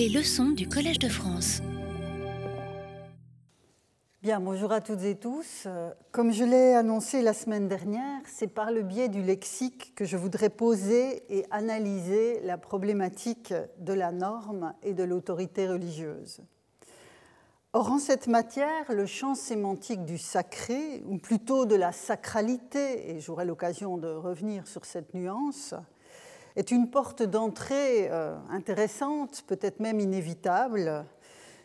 Les leçons du Collège de France. Bien, bonjour à toutes et tous. Comme je l'ai annoncé la semaine dernière, c'est par le biais du lexique que je voudrais poser et analyser la problématique de la norme et de l'autorité religieuse. Or, en cette matière, le champ sémantique du sacré, ou plutôt de la sacralité, et j'aurai l'occasion de revenir sur cette nuance, est une porte d'entrée euh, intéressante, peut-être même inévitable,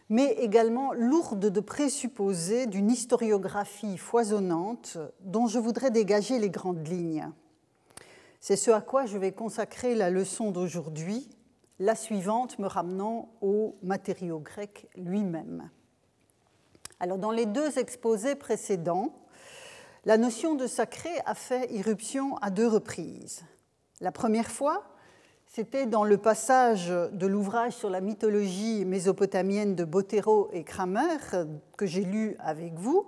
mais également lourde de présupposés d'une historiographie foisonnante dont je voudrais dégager les grandes lignes. C'est ce à quoi je vais consacrer la leçon d'aujourd'hui, la suivante me ramenant au matériau grec lui-même. Alors, dans les deux exposés précédents, la notion de sacré a fait irruption à deux reprises. La première fois, c'était dans le passage de l'ouvrage sur la mythologie mésopotamienne de Botero et Kramer que j'ai lu avec vous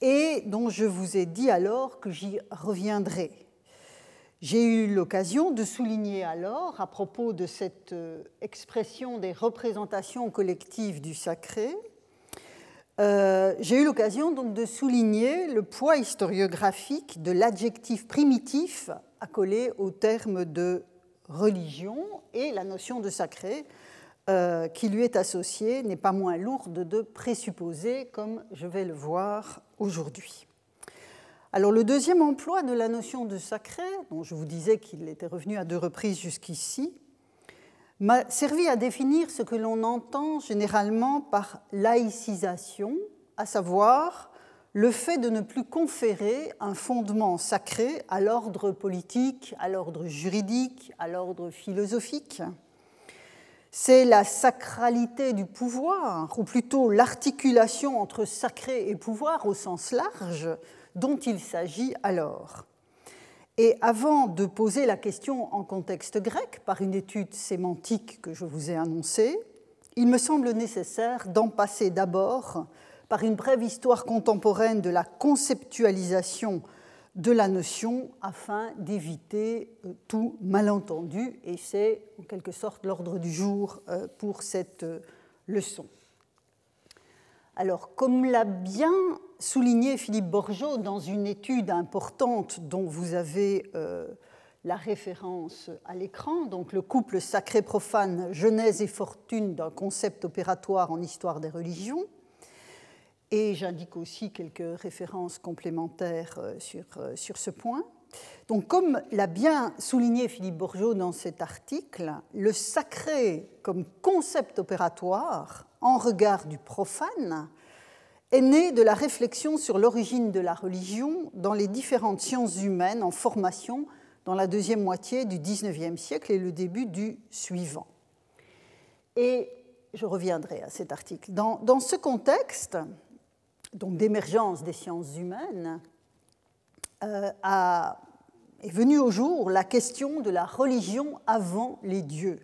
et dont je vous ai dit alors que j'y reviendrai. J'ai eu l'occasion de souligner alors, à propos de cette euh, expression des représentations collectives du sacré, euh, j'ai eu l'occasion de souligner le poids historiographique de l'adjectif primitif accolé au terme de religion et la notion de sacré euh, qui lui est associée n'est pas moins lourde de présupposer, comme je vais le voir aujourd'hui. Alors le deuxième emploi de la notion de sacré, dont je vous disais qu'il était revenu à deux reprises jusqu'ici, m'a servi à définir ce que l'on entend généralement par laïcisation, à savoir le fait de ne plus conférer un fondement sacré à l'ordre politique, à l'ordre juridique, à l'ordre philosophique. C'est la sacralité du pouvoir, ou plutôt l'articulation entre sacré et pouvoir au sens large, dont il s'agit alors. Et avant de poser la question en contexte grec, par une étude sémantique que je vous ai annoncée, il me semble nécessaire d'en passer d'abord par une brève histoire contemporaine de la conceptualisation de la notion afin d'éviter euh, tout malentendu. Et c'est en quelque sorte l'ordre du jour euh, pour cette euh, leçon. Alors, comme l'a bien souligné Philippe Borgeot dans une étude importante dont vous avez euh, la référence à l'écran, donc le couple sacré-profane, genèse et fortune d'un concept opératoire en histoire des religions. Et j'indique aussi quelques références complémentaires euh, sur, euh, sur ce point. Donc, comme l'a bien souligné Philippe Borgeot dans cet article, le sacré comme concept opératoire en regard du profane est né de la réflexion sur l'origine de la religion dans les différentes sciences humaines en formation dans la deuxième moitié du XIXe siècle et le début du suivant. Et je reviendrai à cet article. Dans, ce contexte, donc d'émergence des sciences humaines, euh, est venue au jour la question de la religion avant les dieux.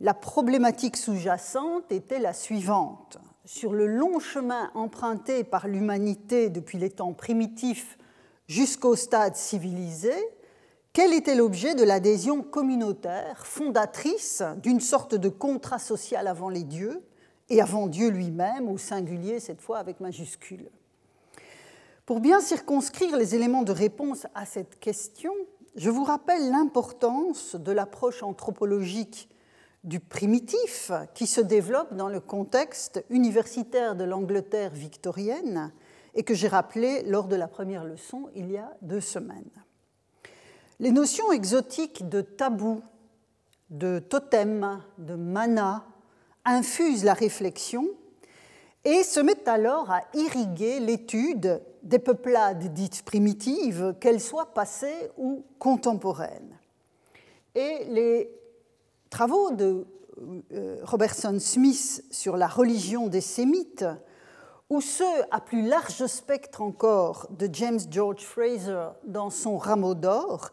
La problématique sous-jacente était la suivante sur le long chemin emprunté par l'humanité depuis les temps primitifs jusqu'au stade civilisé, quel était l'objet de l'adhésion communautaire fondatrice d'une sorte de contrat social avant les dieux et avant Dieu lui-même, au singulier cette fois avec majuscule? Pour bien circonscrire les éléments de réponse à cette question, je vous rappelle l'importance de l'approche anthropologique du primitif qui se développe dans le contexte universitaire de l'Angleterre victorienne et que j'ai rappelé lors de la première leçon il y a deux semaines. Les notions exotiques de tabou, de totem, de mana infusent la réflexion et se mettent alors à irriguer l'étude des peuplades dites primitives, qu'elles soient passées ou contemporaines. Et les travaux de euh, Robertson Smith sur la religion des Sémites, ou ceux à plus large spectre encore de James George Fraser dans son Rameau d'or,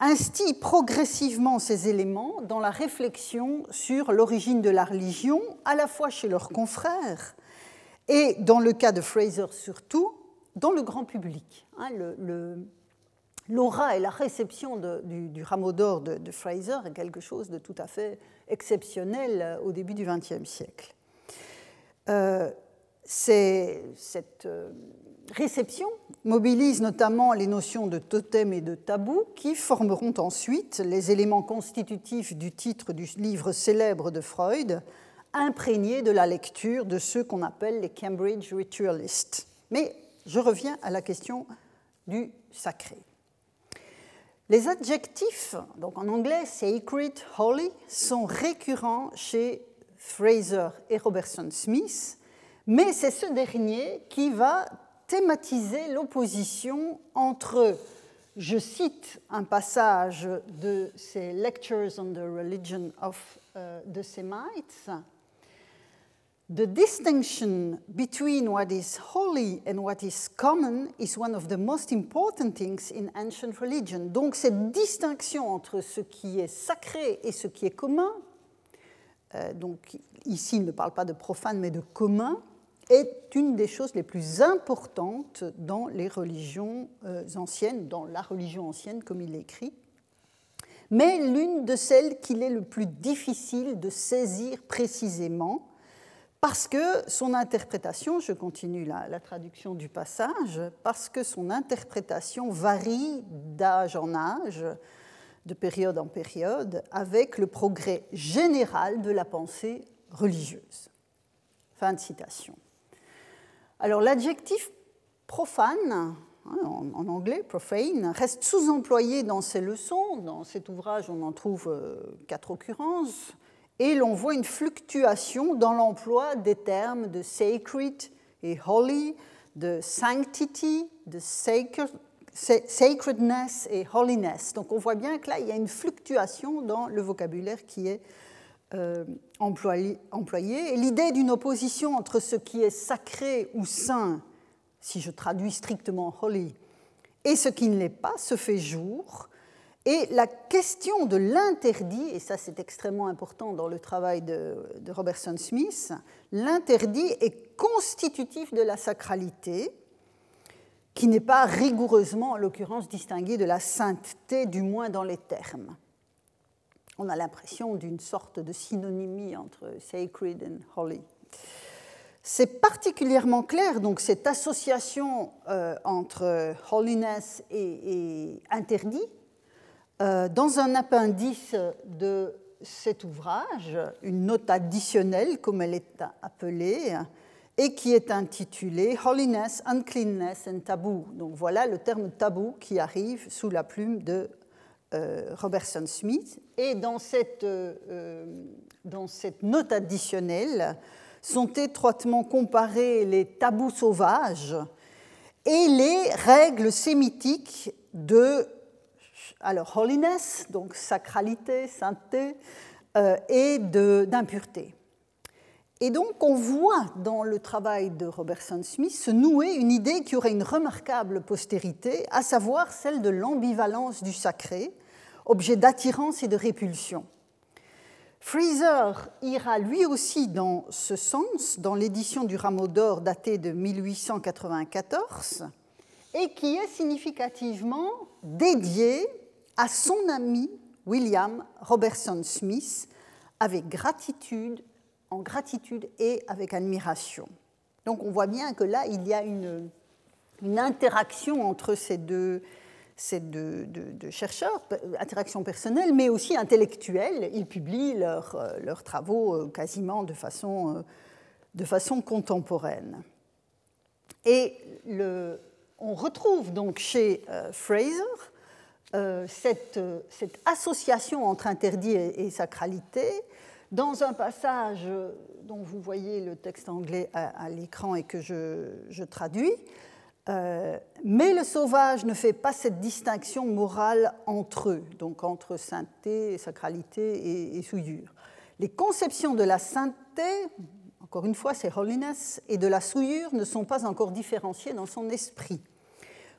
instillent progressivement ces éléments dans la réflexion sur l'origine de la religion, à la fois chez leurs confrères et, dans le cas de Fraser surtout, dans le grand public. Hein, l'aura et la réception du, rameau d'or de, Fraser est quelque chose de tout à fait exceptionnel euh, au début du XXe siècle. Euh, cette euh, réception mobilise notamment les notions de totem et de tabou qui formeront ensuite les éléments constitutifs du titre du livre célèbre de Freud, imprégné de la lecture de ceux qu'on appelle les Cambridge Ritualists. Mais je reviens à la question du sacré. Les adjectifs, donc en anglais sacred, holy, sont récurrents chez Fraser et Robertson Smith, mais c'est ce dernier qui va thématiser l'opposition entre, je cite un passage de ses Lectures on the Religion of the Semites, The distinction between what is holy and what is common is one of the most important things in ancient religion. Donc cette distinction entre ce qui est sacré et ce qui est commun, euh, donc ici il ne parle pas de profane mais de commun, est une des choses les plus importantes dans les religions euh, anciennes, dans la religion ancienne comme il l'écrit, mais l'une de celles qu'il est le plus difficile de saisir précisément parce que son interprétation, je continue la, traduction du passage, parce que son interprétation varie d'âge en âge, de période en période, avec le progrès général de la pensée religieuse. Fin de citation. Alors l'adjectif profane, hein, en, anglais, profane, reste sous-employé dans ses leçons. Dans cet ouvrage, on en trouve euh, quatre occurrences et l'on voit une fluctuation dans l'emploi des termes de sacred et holy, de sanctity, de sacredness et holiness. Donc on voit bien que là, il y a une fluctuation dans le vocabulaire qui est euh, employé. Et l'idée d'une opposition entre ce qui est sacré ou saint, si je traduis strictement holy, et ce qui ne l'est pas, se fait jour et la question de l'interdit, et ça c'est extrêmement important dans le travail de, Robertson Smith, l'interdit est constitutif de la sacralité, qui n'est pas rigoureusement, en l'occurrence, distinguée de la sainteté, du moins dans les termes. On a l'impression d'une sorte de synonymie entre sacred et holy. C'est particulièrement clair, donc, cette association euh, entre holiness et interdit, dans un appendice de cet ouvrage, une note additionnelle, comme elle est appelée, et qui est intitulée Holiness, Uncleanness and Taboo. Donc voilà le terme tabou qui arrive sous la plume de euh, Robertson Smith. Et dans cette, euh, dans cette note additionnelle sont étroitement comparés les tabous sauvages et les règles sémitiques de alors holiness, donc sacralité, sainteté, euh, et d'impureté. Et donc on voit dans le travail de Robertson Smith se nouer une idée qui aurait une remarquable postérité, à savoir celle de l'ambivalence du sacré, objet d'attirance et de répulsion. Fraser ira lui aussi dans ce sens dans l'édition du Rameau d'or datée de 1894 et qui est significativement dédiée à son ami William Robertson Smith avec gratitude, en gratitude et avec admiration. Donc on voit bien que là, il y a une, interaction entre ces deux, chercheurs, interaction personnelle, mais aussi intellectuelle. Ils publient leurs, leurs travaux euh, quasiment de façon, euh, de façon contemporaine. Et on retrouve donc chez euh, Fraser euh, euh, cette, association entre interdit et, sacralité dans un passage dont vous voyez le texte anglais à, l'écran et que je, traduis. Euh, mais le sauvage ne fait pas cette distinction morale entre eux, donc entre sainteté, sacralité et, et souillure. Les conceptions de la sainteté, encore une fois, c'est holiness, et de la souillure ne sont pas encore différenciées dans son esprit.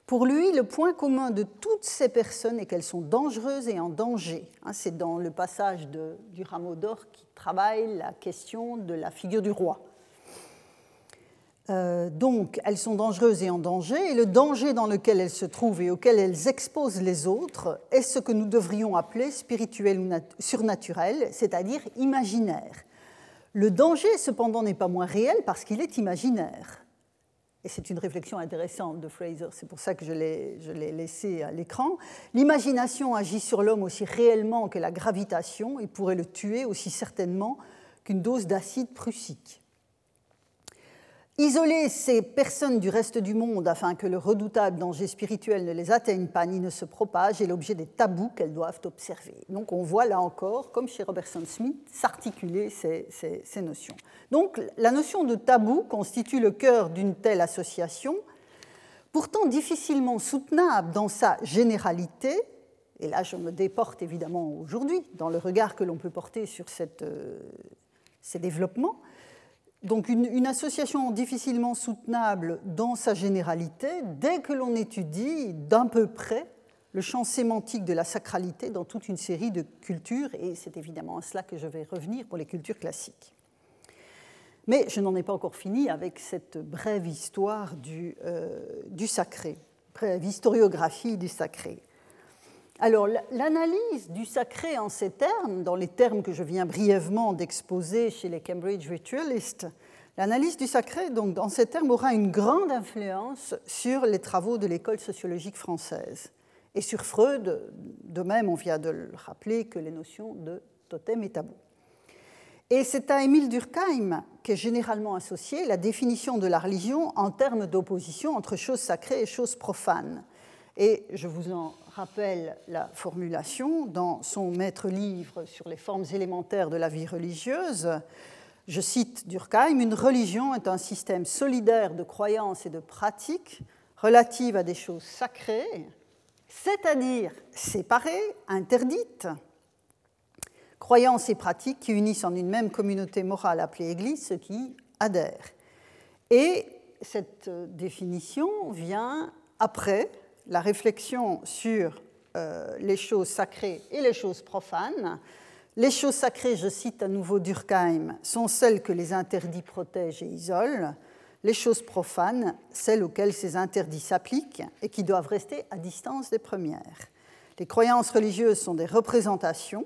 Pour lui, le point commun de toutes ces personnes est qu'elles sont dangereuses et en danger. Hein, c'est dans le passage du rameau d'or qui travaille la question de la figure du roi. Euh, donc, elles sont dangereuses et en danger, et le danger dans lequel elles se trouvent et auquel elles exposent les autres est ce que nous devrions appeler spirituel ou surnaturel, c'est-à-dire imaginaire. Le danger, cependant, n'est pas moins réel parce qu'il est imaginaire. Et c'est une réflexion intéressante de Fraser, c'est pour ça que je l'ai laissé à l'écran. L'imagination agit sur l'homme aussi réellement que la gravitation et pourrait le tuer aussi certainement qu'une dose d'acide prussique. Isoler ces personnes du reste du monde afin que le redoutable danger spirituel ne les atteigne pas ni ne se propage est l'objet des tabous qu'elles doivent observer. Donc on voit là encore, comme chez Robertson Smith, s'articuler ces, notions. Donc la notion de tabou constitue le cœur d'une telle association, pourtant difficilement soutenable dans sa généralité, et là je me déporte évidemment aujourd'hui dans le regard que l'on peut porter sur euh, ces développements, donc une, association difficilement soutenable dans sa généralité dès que l'on étudie d'un peu près le champ sémantique de la sacralité dans toute une série de cultures, et c'est évidemment à cela que je vais revenir pour les cultures classiques. Mais je n'en ai pas encore fini avec cette brève histoire du, euh, du sacré, brève historiographie du sacré. Alors, l'analyse du sacré en ces termes, dans les termes que je viens brièvement d'exposer chez les Cambridge Ritualists, l'analyse du sacré, donc, dans ces termes, aura une grande influence sur les travaux de l'école sociologique française. Et sur Freud, de même, on vient de le rappeler, que les notions de totem et tabou. Et c'est à Émile Durkheim qu'est généralement associée la définition de la religion en termes d'opposition entre choses sacrées et choses profanes. Et je vous en rappelle la formulation dans son maître livre sur les formes élémentaires de la vie religieuse. Je cite Durkheim, Une religion est un système solidaire de croyances et de pratiques relatives à des choses sacrées, c'est-à-dire séparées, interdites, croyances et pratiques qui unissent en une même communauté morale appelée Église ceux qui adhèrent. Et cette définition vient après la réflexion sur euh, les choses sacrées et les choses profanes. Les choses sacrées, je cite à nouveau Durkheim, sont celles que les interdits protègent et isolent. Les choses profanes, celles auxquelles ces interdits s'appliquent et qui doivent rester à distance des premières. Les croyances religieuses sont des représentations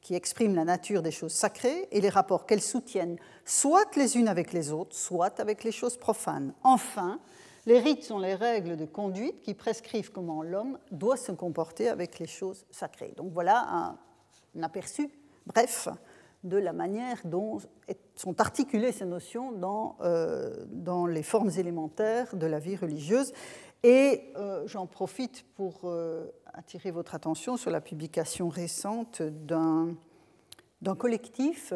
qui expriment la nature des choses sacrées et les rapports qu'elles soutiennent, soit les unes avec les autres, soit avec les choses profanes. Enfin, les rites sont les règles de conduite qui prescrivent comment l'homme doit se comporter avec les choses sacrées. Donc voilà un, aperçu, bref, de la manière dont sont articulées ces notions dans, euh, les formes élémentaires de la vie religieuse. Et euh, j'en profite pour euh, attirer votre attention sur la publication récente d'un collectif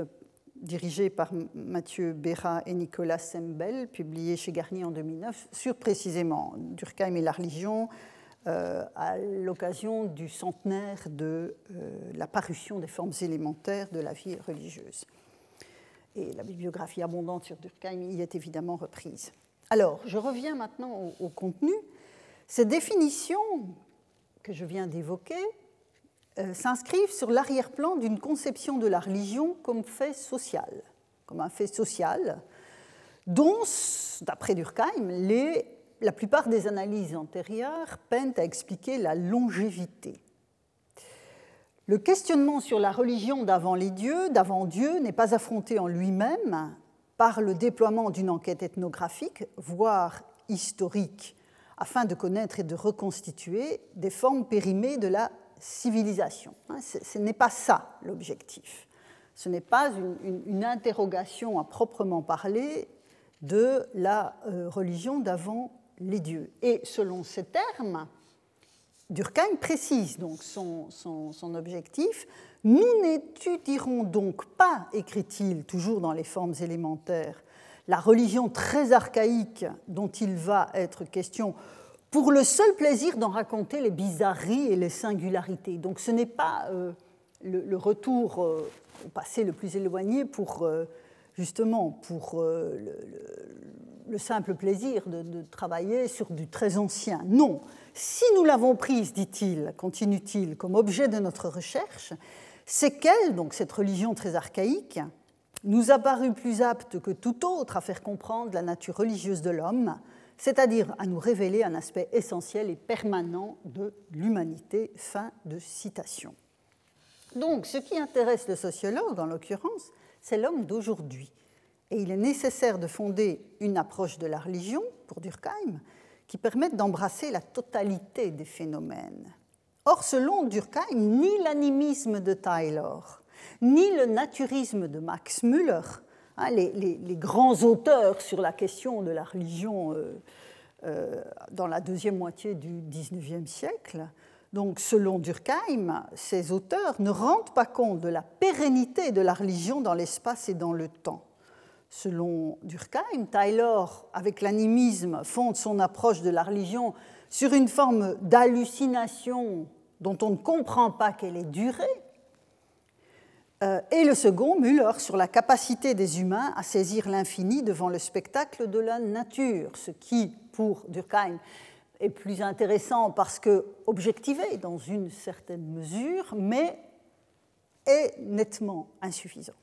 dirigé par Mathieu Béra et Nicolas Sembel, publié chez Garnier en 2009, sur précisément Durkheim et la religion, euh, à l'occasion du centenaire de euh, la parution des formes élémentaires de la vie religieuse. Et la bibliographie abondante sur Durkheim y est évidemment reprise. Alors, je reviens maintenant au, au contenu. Ces définitions que je viens d'évoquer s'inscrivent sur l'arrière-plan d'une conception de la religion comme fait social, comme un fait social, dont, d'après Durkheim, la plupart des analyses antérieures peinent à expliquer la longévité. Le questionnement sur la religion d'avant les dieux, d'avant Dieu, n'est pas affronté en lui-même par le déploiement d'une enquête ethnographique, voire historique, afin de connaître et de reconstituer des formes périmées de la civilisation. Hein, ce n'est pas ça l'objectif. Ce n'est pas une, interrogation à proprement parler de la euh, religion d'avant les dieux. Et selon ces termes, Durkheim précise donc son, son objectif. Nous n'étudierons donc pas, écrit-il toujours dans les formes élémentaires, la religion très archaïque dont il va être question pour le seul plaisir d'en raconter les bizarreries et les singularités. Donc ce n'est pas euh, le, retour euh, au passé le plus éloigné pour euh, justement pour le, simple plaisir de, de, travailler sur du très ancien. Non, si nous l'avons prise, dit-il, continue-t-il, comme objet de notre recherche, c'est qu'elle, donc cette religion très archaïque, nous a paru plus apte que tout autre à faire comprendre la nature religieuse de l'homme, c'est-à-dire à nous révéler un aspect essentiel et permanent de l'humanité. Fin de citation. Donc, ce qui intéresse le sociologue, en l'occurrence, c'est l'homme d'aujourd'hui. Et il est nécessaire de fonder une approche de la religion, pour Durkheim, qui permette d'embrasser la totalité des phénomènes. Or, selon Durkheim, ni l'animisme de Taylor, ni le naturisme de Max Müller, hein, les, grands auteurs sur la question de la religion euh, euh, dans la deuxième moitié du XIXe siècle, donc selon Durkheim, ces auteurs ne rendent pas compte de la pérennité de la religion dans l'espace et dans le temps. Selon Durkheim, Taylor, avec l'animisme, fonde son approche de la religion sur une forme d'hallucination dont on ne comprend pas quelle est durée, et le second, Müller, sur la capacité des humains à saisir l'infini devant le spectacle de la nature, ce qui, pour Durkheim, est plus intéressant parce que objectivé dans une certaine mesure, mais est nettement insuffisant.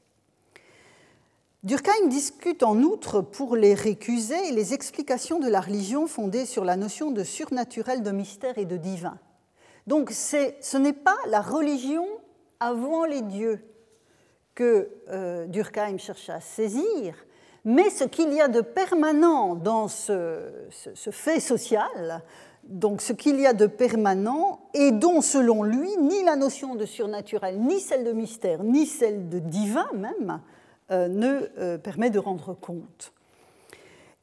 Durkheim discute en outre pour les récusés les explications de la religion fondées sur la notion de surnaturel, de mystère et de divin. Donc ce n'est pas la religion avant les dieux que euh, Durkheim cherche à saisir, mais ce qu'il y a de permanent dans ce, fait social, donc ce qu'il y a de permanent et dont, selon lui, ni la notion de surnaturel, ni celle de mystère, ni celle de divin même, euh, ne euh, permet de rendre compte.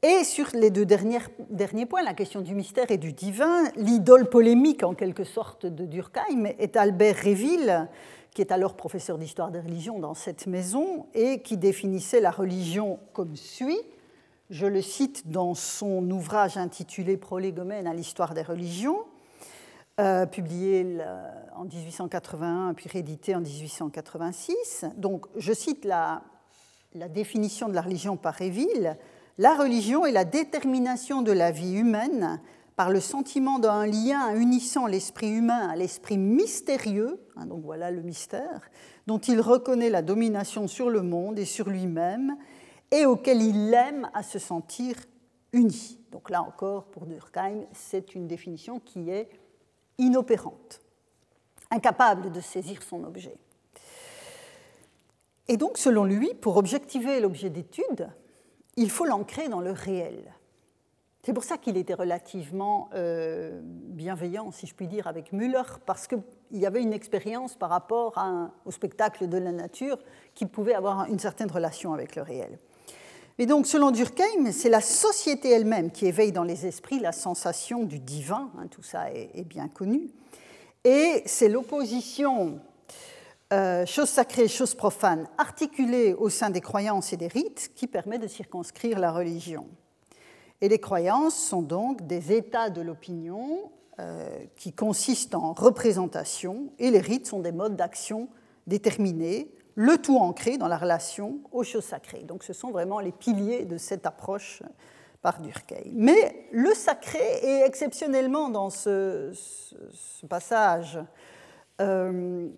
Et sur les deux derniers points, la question du mystère et du divin, l'idole polémique en quelque sorte de Durkheim est Albert Réville, qui est alors professeur d'histoire des religions dans cette maison et qui définissait la religion comme suit. Je le cite dans son ouvrage intitulé Prolégomène à l'histoire des religions, euh, publié en 1881 puis réédité en 1886. Donc, je cite la, la définition de la religion par Réville. La religion est la détermination de la vie humaine par le sentiment d'un lien unissant l'esprit humain à l'esprit mystérieux, hein, donc voilà le mystère, dont il reconnaît la domination sur le monde et sur lui-même, et auquel il aime à se sentir uni. Donc là encore, pour Durkheim, c'est une définition qui est inopérante, incapable de saisir son objet. Et donc, selon lui, pour objectiver l'objet d'étude, il faut l'ancrer dans le réel. C'est pour ça qu'il était relativement euh, bienveillant, si je puis dire, avec Müller, parce qu'il y avait une expérience par rapport au spectacle de la nature qui pouvait avoir une certaine relation avec le réel. Et donc, selon Durkheim, c'est la société elle-même qui éveille dans les esprits la sensation du divin, hein, tout ça est, bien connu, et c'est l'opposition euh, chose sacrée, chose profane, articulée au sein des croyances et des rites qui permet de circonscrire la religion. Et les croyances sont donc des états de l'opinion euh, qui consistent en représentation, et les rites sont des modes d'action déterminés, le tout ancré dans la relation aux choses sacrées. Donc ce sont vraiment les piliers de cette approche par Durkheim. Mais le sacré est exceptionnellement dans ce, passage euh,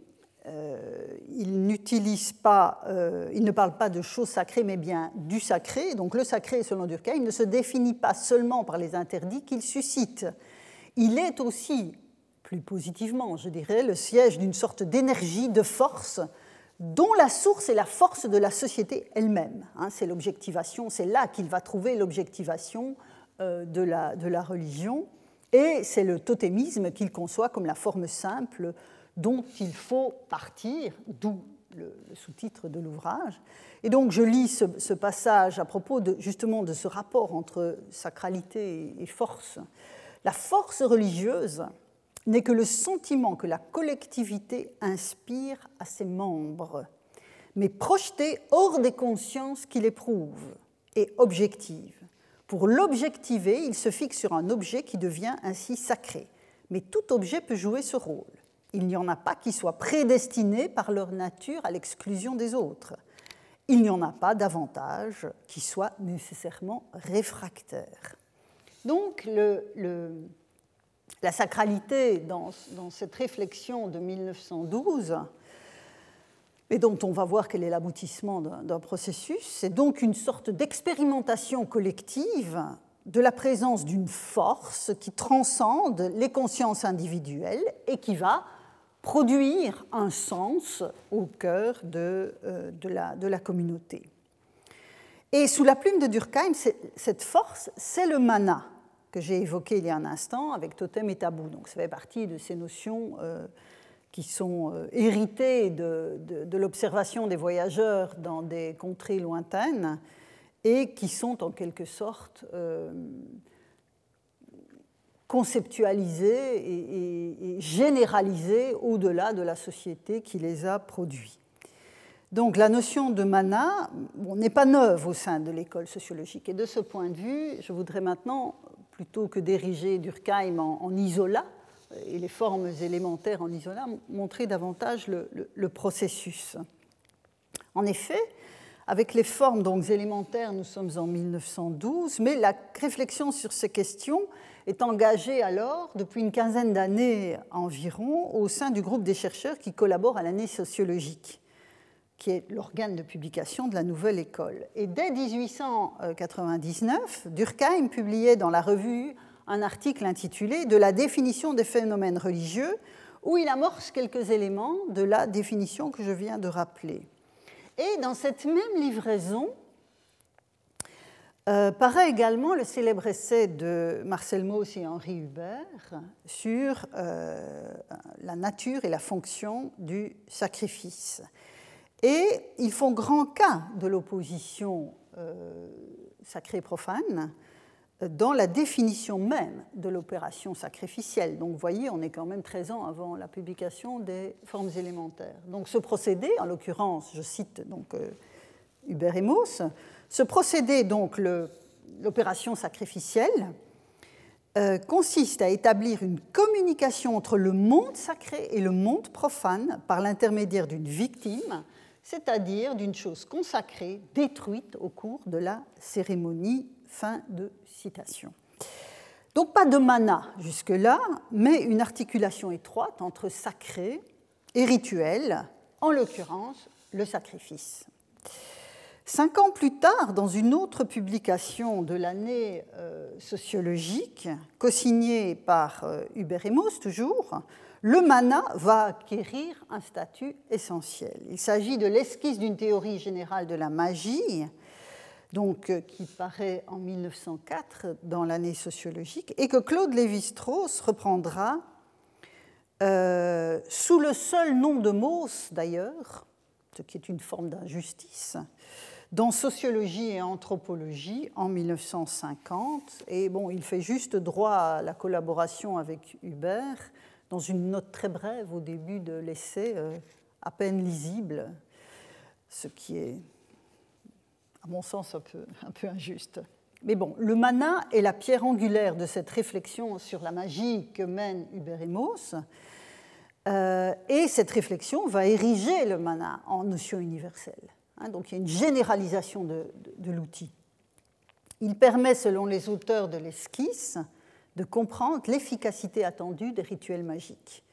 euh, il n'utilise pas, euh, il ne parle pas de choses sacrées, mais bien du sacré. Donc le sacré, selon Durkheim, ne se définit pas seulement par les interdits qu'il suscite. Il est aussi, plus positivement, je dirais, le siège d'une sorte d'énergie, de force, dont la source est la force de la société elle-même. Hein. c'est l'objectivation, c'est là qu'il va trouver l'objectivation euh, de, la, de la religion. Et c'est le totémisme qu'il conçoit comme la forme simple dont il faut partir, d'où le, sous-titre de l'ouvrage. Et donc je lis ce, passage à propos de, justement de ce rapport entre sacralité et force. La force religieuse n'est que le sentiment que la collectivité inspire à ses membres, mais projeté hors des consciences qui l'éprouvent et objective. Pour l'objectiver, il se fixe sur un objet qui devient ainsi sacré. Mais tout objet peut jouer ce rôle il n'y en a pas qui soient prédestinés par leur nature à l'exclusion des autres. Il n'y en a pas davantage qui soient nécessairement réfractaires. Donc la sacralité dans, cette réflexion de 1912 et dont on va voir quel est l'aboutissement d'un processus. C'est donc une sorte d'expérimentation collective de la présence d'une force qui transcende les consciences individuelles et qui va produire un sens au cœur de, euh, de, la, communauté. Et sous la plume de Durkheim, cette force, c'est le mana que j'ai évoqué il y a un instant avec totem et tabou. Donc ça fait partie de ces notions euh, qui sont euh, héritées de, de l'observation des voyageurs dans des contrées lointaines et qui sont en quelque sorte conceptualisées et, et, généralisées au-delà de la société qui les a produits. Donc la notion de mana n'est pas neuve au sein de l'école sociologique. Et de ce point de vue, je voudrais maintenant, plutôt que d'ériger Durkheim en, en, isola et les formes élémentaires en isola, montrer davantage le, le, le processus. En effet, avec les formes donc élémentaires, nous sommes en 1912, mais la réflexion sur ces questions est engagée alors depuis une quinzaine d'années environ au sein du groupe des chercheurs qui collaborent à l'année sociologique, qui est l'organe de publication de la nouvelle école. Et dès 1899, Durkheim publiait dans la revue un article intitulé De la définition des phénomènes religieux, où il amorce quelques éléments de la définition que je viens de rappeler. Et dans cette même livraison, euh, paraît également le célèbre essai de Marcel Mauss et Henri Hubert sur euh, la nature et la fonction du sacrifice. Et ils font grand cas de l'opposition euh, sacrée-profane dans la définition même de l'opération sacrificielle. Donc vous voyez, on est quand même 13 ans avant la publication des formes élémentaires. Donc ce procédé, en l'occurrence, je cite donc euh, Hubert et Mauss, ce procédé, donc l'opération sacrificielle, euh, consiste à établir une communication entre le monde sacré et le monde profane par l'intermédiaire d'une victime, c'est-à-dire d'une chose consacrée, détruite au cours de la cérémonie. Fin de citation. Donc pas de mana jusque-là, mais une articulation étroite entre sacré et rituel, en l'occurrence le sacrifice. Cinq ans plus tard, dans une autre publication de l'année euh, sociologique, co-signée par euh, Hubert Emos toujours, le mana va acquérir un statut essentiel. Il s'agit de l'esquisse d'une théorie générale de la magie, donc, euh, qui paraît en 1904 dans l'année sociologique, et que Claude Lévi-Strauss reprendra euh, sous le seul nom de Mauss, d'ailleurs, ce qui est une forme d'injustice, dans Sociologie et Anthropologie en 1950. Et bon, il fait juste droit à la collaboration avec Hubert dans une note très brève au début de l'essai, euh, à peine lisible, ce qui est à mon sens un peu, injuste. Mais bon, le mana est la pierre angulaire de cette réflexion sur la magie que mène Hubert Mauss. Euh, et cette réflexion va ériger le mana en notion universelle. Hein, donc il y a une généralisation de, de, l'outil. Il permet, selon les auteurs de l'esquisse, de comprendre l'efficacité attendue des rituels magiques.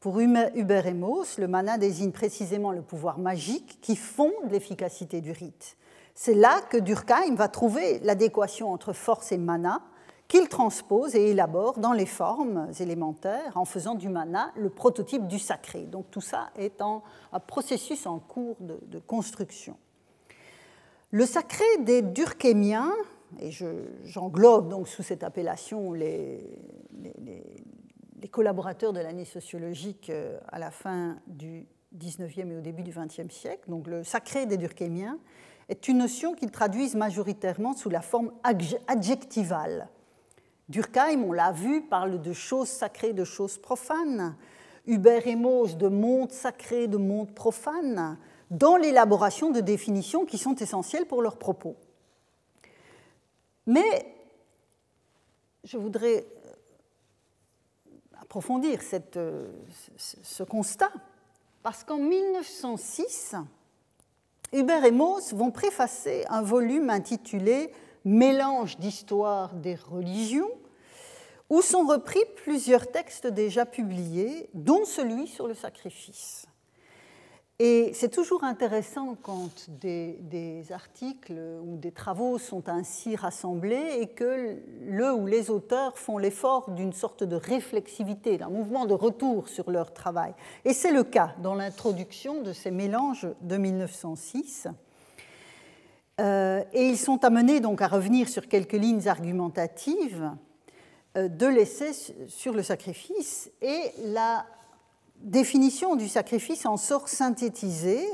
Pour Hubert et Mauss, le mana désigne précisément le pouvoir magique qui fonde l'efficacité du rite. C'est là que Durkheim va trouver l'adéquation entre force et mana, qu'il transpose et élabore dans les formes élémentaires en faisant du mana le prototype du sacré. Donc tout ça est en, un processus en cours de, construction. Le sacré des Durkheimiens, et j'englobe donc sous cette appellation les collaborateurs de l'année sociologique euh, à la fin du 19e et au début du 20e siècle, donc le sacré des Durkheimiens, est une notion qu'ils traduisent majoritairement sous la forme adjectivale. Durkheim, on l'a vu, parle de choses sacrées, de choses profanes. Hubert et Mauss de monde sacré, de monde profane, dans l'élaboration de définitions qui sont essentielles pour leurs propos. Mais je voudrais approfondir cette, ce constat, parce qu'en 1906, Hubert et Mauss vont préfacer un volume intitulé Mélange d'histoire des religions, où sont repris plusieurs textes déjà publiés, dont celui sur le sacrifice. Et c'est toujours intéressant quand des, articles ou des travaux sont ainsi rassemblés et que le ou les auteurs font l'effort d'une sorte de réflexivité, d'un mouvement de retour sur leur travail. Et c'est le cas dans l'introduction de ces mélanges de 1906. Euh, et ils sont amenés donc à revenir sur quelques lignes argumentatives euh, de l'essai sur le sacrifice et la définition du sacrifice en sort synthétisée.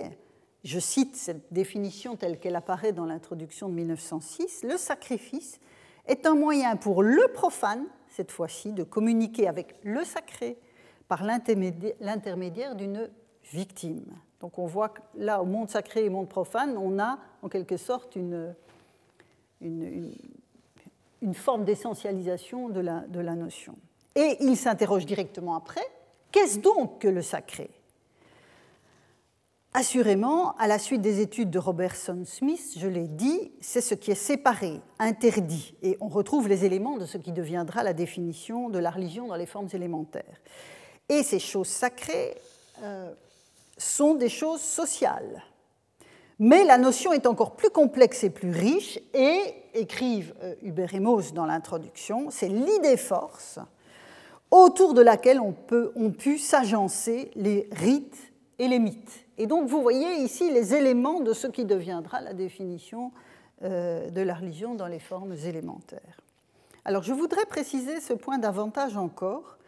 Je cite cette définition telle qu'elle apparaît dans l'introduction de 1906. Le sacrifice est un moyen pour le profane, cette fois-ci, de communiquer avec le sacré par l'intermédiaire d'une victime. Donc on voit que là, au monde sacré et au monde profane, on a en quelque sorte une, une, une, forme d'essentialisation de la, de la notion. Et il s'interroge directement après Qu'est-ce donc que le sacré? Assurément, à la suite des études de Robertson Smith, je l'ai dit, c'est ce qui est séparé, interdit, et on retrouve les éléments de ce qui deviendra la définition de la religion dans les formes élémentaires. Et ces choses sacrées euh, sont des choses sociales. Mais la notion est encore plus complexe et plus riche, et, écrivent euh, Hubert et Mauss dans l'introduction, c'est l'idée force autour de laquelle on peut, ont pu s'agencer les rites et les mythes. Et donc vous voyez ici les éléments de ce qui deviendra la définition euh, de la religion dans les formes élémentaires. Alors je voudrais préciser ce point davantage encore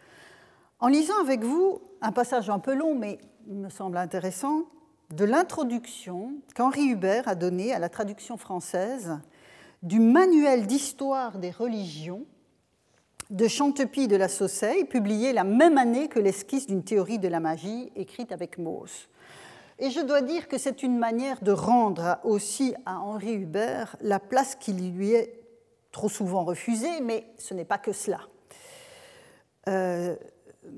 en lisant avec vous un passage un peu long, mais me semble intéressant, de l'introduction qu'Henri Hubert a donnée à la traduction française du manuel d'histoire des religions de Chantepie de la Sauceille, publié la même année que l'esquisse d'une théorie de la magie écrite avec Mauss. Et je dois dire que c'est une manière de rendre aussi à Henri Hubert la place qui lui est trop souvent refusée, mais ce n'est pas que cela. Euh,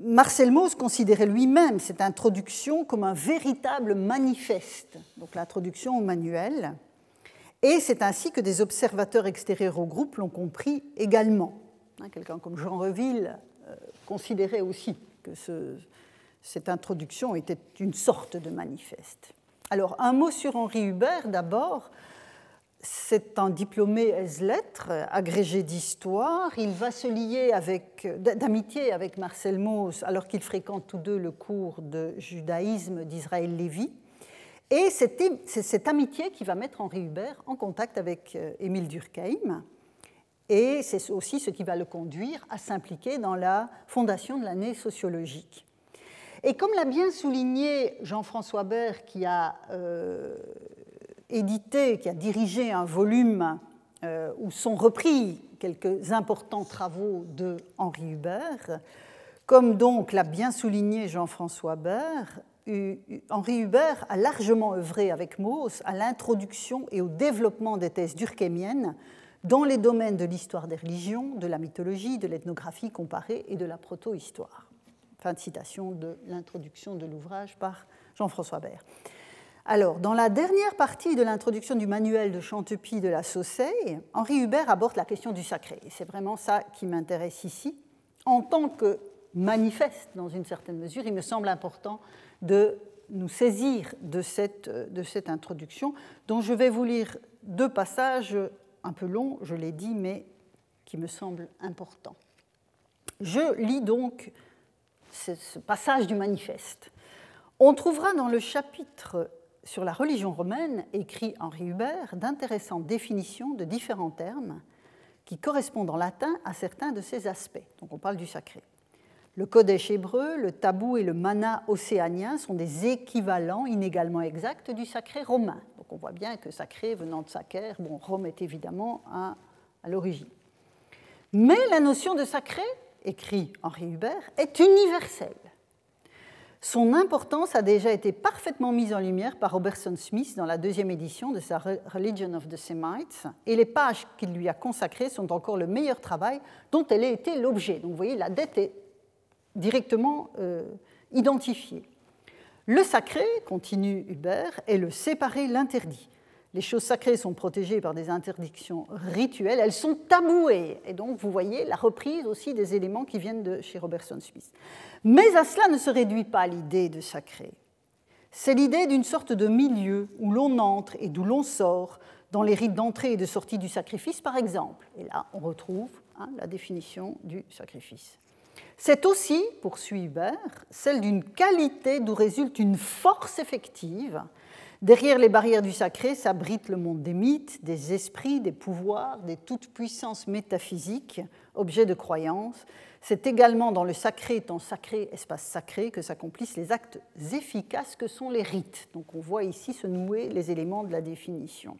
Marcel Mauss considérait lui-même cette introduction comme un véritable manifeste, donc l'introduction au manuel, et c'est ainsi que des observateurs extérieurs au groupe l'ont compris également. Hein, quelqu'un comme Jean Reville euh, considérait aussi que cette introduction était une sorte de manifeste. Alors, un mot sur Henri Hubert d'abord. C'est un diplômé ès-lettres, agrégé d'histoire. Il va se lier d'amitié avec Marcel Mauss alors qu'ils fréquentent tous deux le cours de judaïsme d'Israël Lévy. Et c'est cette amitié qui va mettre Henri Hubert en contact avec euh, Émile Durkheim et c'est aussi ce qui va le conduire à s'impliquer dans la fondation de l'année sociologique. Et comme l'a bien souligné Jean-François Bert, qui a euh, édité, qui a dirigé un volume euh, où sont repris quelques importants travaux de Henri Hubert, comme donc l'a bien souligné Jean-François Bert, Henri Hubert a largement œuvré avec Mauss à l'introduction et au développement des thèses durkheimiennes dans les domaines de l'histoire des religions, de la mythologie, de l'ethnographie comparée et de la proto-histoire. Fin de citation de l'introduction de l'ouvrage par Jean-François Bert. Alors, dans la dernière partie de l'introduction du manuel de Chantepie de la Sauceille, Henri Hubert aborde la question du sacré. C'est vraiment ça qui m'intéresse ici. En tant que manifeste, dans une certaine mesure, il me semble important de nous saisir de cette, introduction, dont je vais vous lire deux passages un peu long, je l'ai dit, mais qui me semble important. Je lis donc ce passage du manifeste. On trouvera dans le chapitre sur la religion romaine, écrit Henri Hubert, d'intéressantes définitions de différents termes qui correspondent en latin à certains de ces aspects. Donc on parle du sacré. Le Kodesh hébreu, le tabou et le mana océanien sont des équivalents inégalement exacts du sacré romain. Donc on voit bien que sacré venant de sacre, bon, Rome est évidemment à, à l'origine. Mais la notion de sacré, écrit Henri Hubert, est universelle. Son importance a déjà été parfaitement mise en lumière par Robertson Smith dans la deuxième édition de sa Religion of the Semites, et les pages qu'il lui a consacrées sont encore le meilleur travail dont elle a été l'objet. Donc vous voyez, la dette est directement euh, identifié. Le sacré, continue Hubert, est le séparé, l'interdit. Les choses sacrées sont protégées par des interdictions rituelles, elles sont tabouées. Et donc, vous voyez la reprise aussi des éléments qui viennent de chez Robertson Smith. Mais à cela ne se réduit pas l'idée de sacré. C'est l'idée d'une sorte de milieu où l'on entre et d'où l'on sort, dans les rites d'entrée et de sortie du sacrifice, par exemple. Et là, on retrouve hein, la définition du sacrifice. C'est aussi, poursuit Hubert, celle d'une qualité d'où résulte une force effective. Derrière les barrières du sacré s'abrite le monde des mythes, des esprits, des pouvoirs, des toutes-puissances métaphysiques, objets de croyance. C'est également dans le sacré étant sacré, espace sacré, que s'accomplissent les actes efficaces que sont les rites. Donc on voit ici se nouer les éléments de la définition.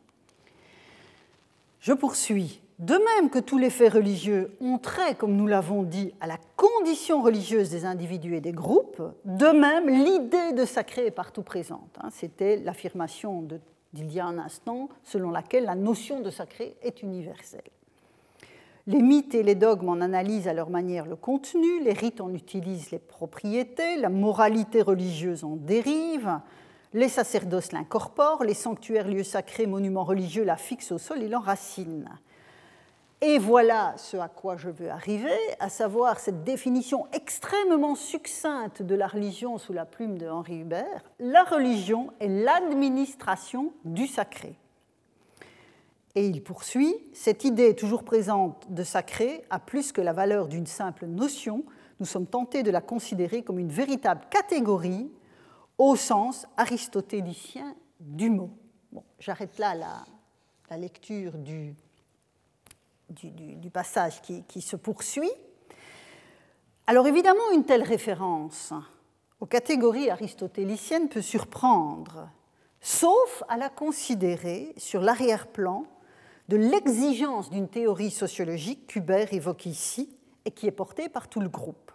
Je poursuis. De même que tous les faits religieux ont trait, comme nous l'avons dit, à la condition religieuse des individus et des groupes, de même l'idée de sacré est partout présente. Hein. C'était l'affirmation d'il y a un instant selon laquelle la notion de sacré est universelle. Les mythes et les dogmes en analysent à leur manière le contenu, les rites en utilisent les propriétés, la moralité religieuse en dérive, les sacerdoces l'incorporent, les sanctuaires, lieux sacrés, monuments religieux la fixent au sol et l'enracinent. Et voilà ce à quoi je veux arriver, à savoir cette définition extrêmement succincte de la religion sous la plume de Henri Hubert. La religion est l'administration du sacré. Et il poursuit, cette idée toujours présente de sacré a plus que la valeur d'une simple notion, nous sommes tentés de la considérer comme une véritable catégorie au sens aristotélicien du mot. Bon, J'arrête là la, la lecture du, du, passage qui, se poursuit. Alors évidemment, une telle référence aux catégories aristotéliciennes peut surprendre, sauf à la considérer sur l'arrière-plan de l'exigence d'une théorie sociologique qu'Hubert évoque ici et qui est portée par tout le groupe.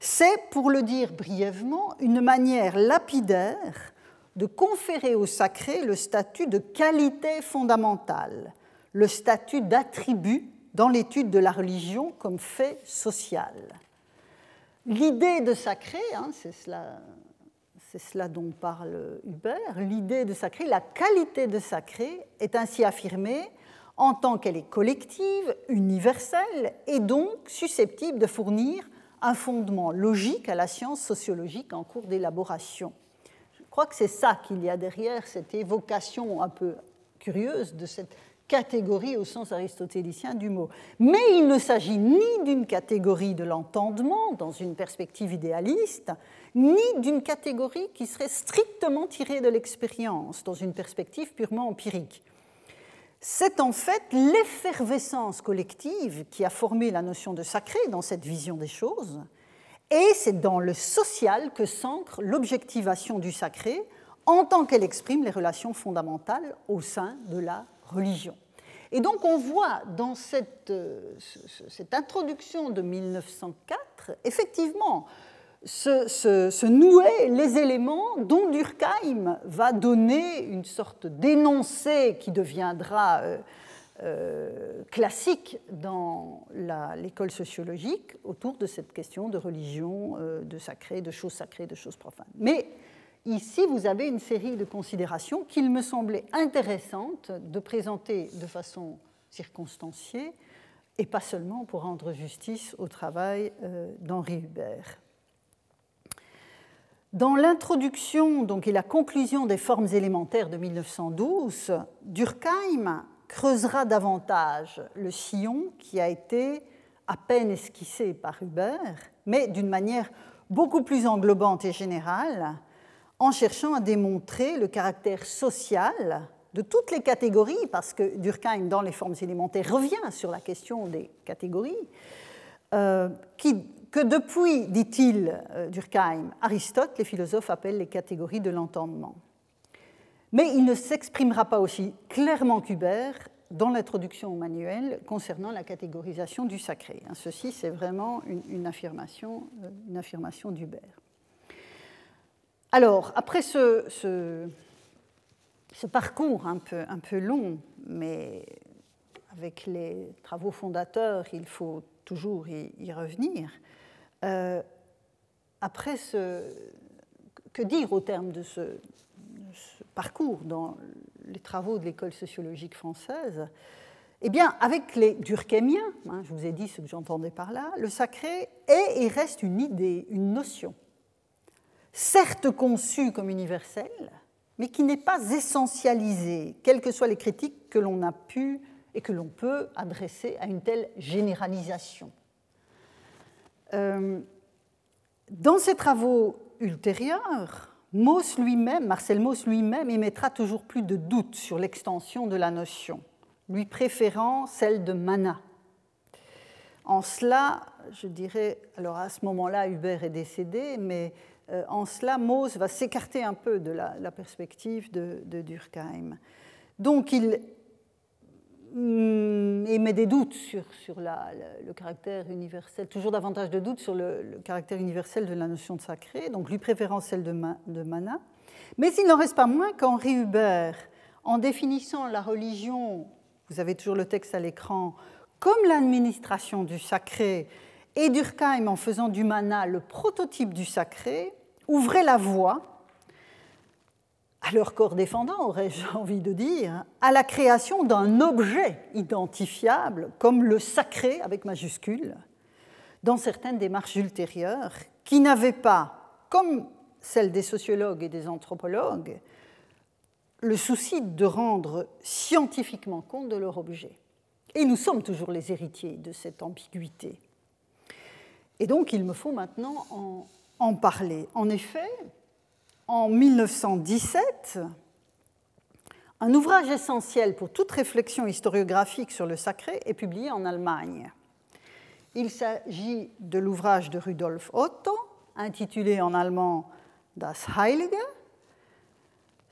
C'est, pour le dire brièvement, une manière lapidaire de conférer au sacré le statut de qualité fondamentale, le statut d'attribut dans l'étude de la religion comme fait social. L'idée de sacré, hein, c'est cela, cela, dont parle Hubert, l'idée de sacré, la qualité de sacré est ainsi affirmée en tant qu'elle est collective, universelle et donc susceptible de fournir un fondement logique à la science sociologique en cours d'élaboration. Je crois que c'est ça qu'il y a derrière cette évocation un peu curieuse de cette catégorie au sens aristotélicien du mot. Mais il ne s'agit ni d'une catégorie de l'entendement dans une perspective idéaliste, ni d'une catégorie qui serait strictement tirée de l'expérience dans une perspective purement empirique. C'est en fait l'effervescence collective qui a formé la notion de sacré dans cette vision des choses, et c'est dans le social que s'ancre l'objectivation du sacré en tant qu'elle exprime les relations fondamentales au sein de la religion. Et donc on voit dans cette, euh, introduction de 1904, effectivement, se, nouer les éléments dont Durkheim va donner une sorte d'énoncé qui deviendra euh, euh, classique dans l'école sociologique autour de cette question de religion, de sacré, de choses sacrées, de choses profanes. Mais Ici, vous avez une série de considérations qu'il me semblait intéressante de présenter de façon circonstanciée et pas seulement pour rendre justice au travail euh, d'Henri Hubert. Dans l'introduction donc, et la conclusion des formes élémentaires de 1912, Durkheim creusera davantage le sillon qui a été à peine esquissé par Hubert, mais d'une manière beaucoup plus englobante et générale, en cherchant à démontrer le caractère social de toutes les catégories, parce que Durkheim, dans les formes élémentaires, revient sur la question des catégories, euh, que depuis, dit-il, euh, Durkheim, Aristote, les philosophes appellent les catégories de l'entendement. Mais il ne s'exprimera pas aussi clairement qu'Hubert dans l'introduction au manuel concernant la catégorisation du sacré. Ceci, c'est vraiment une, euh, une affirmation d'Hubert. Alors, après ce, parcours un peu, long, mais avec les travaux fondateurs, il faut toujours y, revenir. Euh, après ce, que dire au terme de ce, parcours dans les travaux de l'école sociologique française? Eh bien, avec les durkheimiens, hein, je vous ai dit ce que j'entendais par là, le sacré est et reste une idée, une notion certes conçu comme universel, mais qui n'est pas essentialisé, quelles que soient les critiques que l'on a pu et que l'on peut adresser à une telle généralisation. Euh, dans ses travaux ultérieurs, lui-même, Marcel Mauss lui-même, émettra toujours plus de doutes sur l'extension de la notion, lui préférant celle de mana. En cela, je dirais, alors à ce moment-là, Hubert est décédé, mais euh, en cela, Mauss va s'écarter un peu de la, perspective de, Durkheim. Donc il mm, émet des doutes sur, le caractère universel, toujours davantage de doutes sur le, caractère universel de la notion de sacré, donc lui préférant celle de Mana. Mais il n'en reste pas moins qu'Henri Hubert, en définissant la religion, vous avez toujours le texte à l'écran, comme l'administration du sacré, et Durkheim en faisant du mana le prototype du sacré, ouvrait la voie à leur corps défendant, aurais-je envie de dire, à la création d'un objet identifiable comme le sacré avec majuscule dans certaines démarches ultérieures qui n'avaient pas, comme celles des sociologues et des anthropologues, le souci de rendre scientifiquement compte de leur objet. Et nous sommes toujours les héritiers de cette ambiguïté. Et donc il me faut maintenant en en parler. En effet, en 1917, un ouvrage essentiel pour toute réflexion historiographique sur le sacré est publié en Allemagne. Il s'agit de l'ouvrage de Rudolf Otto, intitulé en allemand Das Heilige,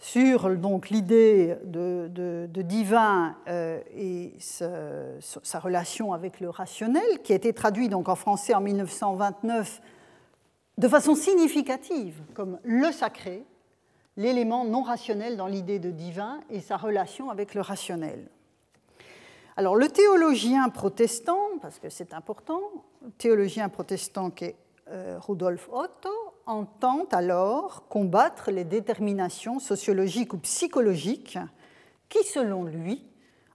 sur l'idée de, divin euh, et sa relation avec le rationnel, qui a été traduit donc en français en 1929 de façon significative comme le sacré, l'élément non rationnel dans l'idée de divin et sa relation avec le rationnel. Alors le théologien protestant, parce que c'est important, le théologien protestant qui est euh, Rudolf Otto, entend alors combattre les déterminations sociologiques ou psychologiques qui, selon lui,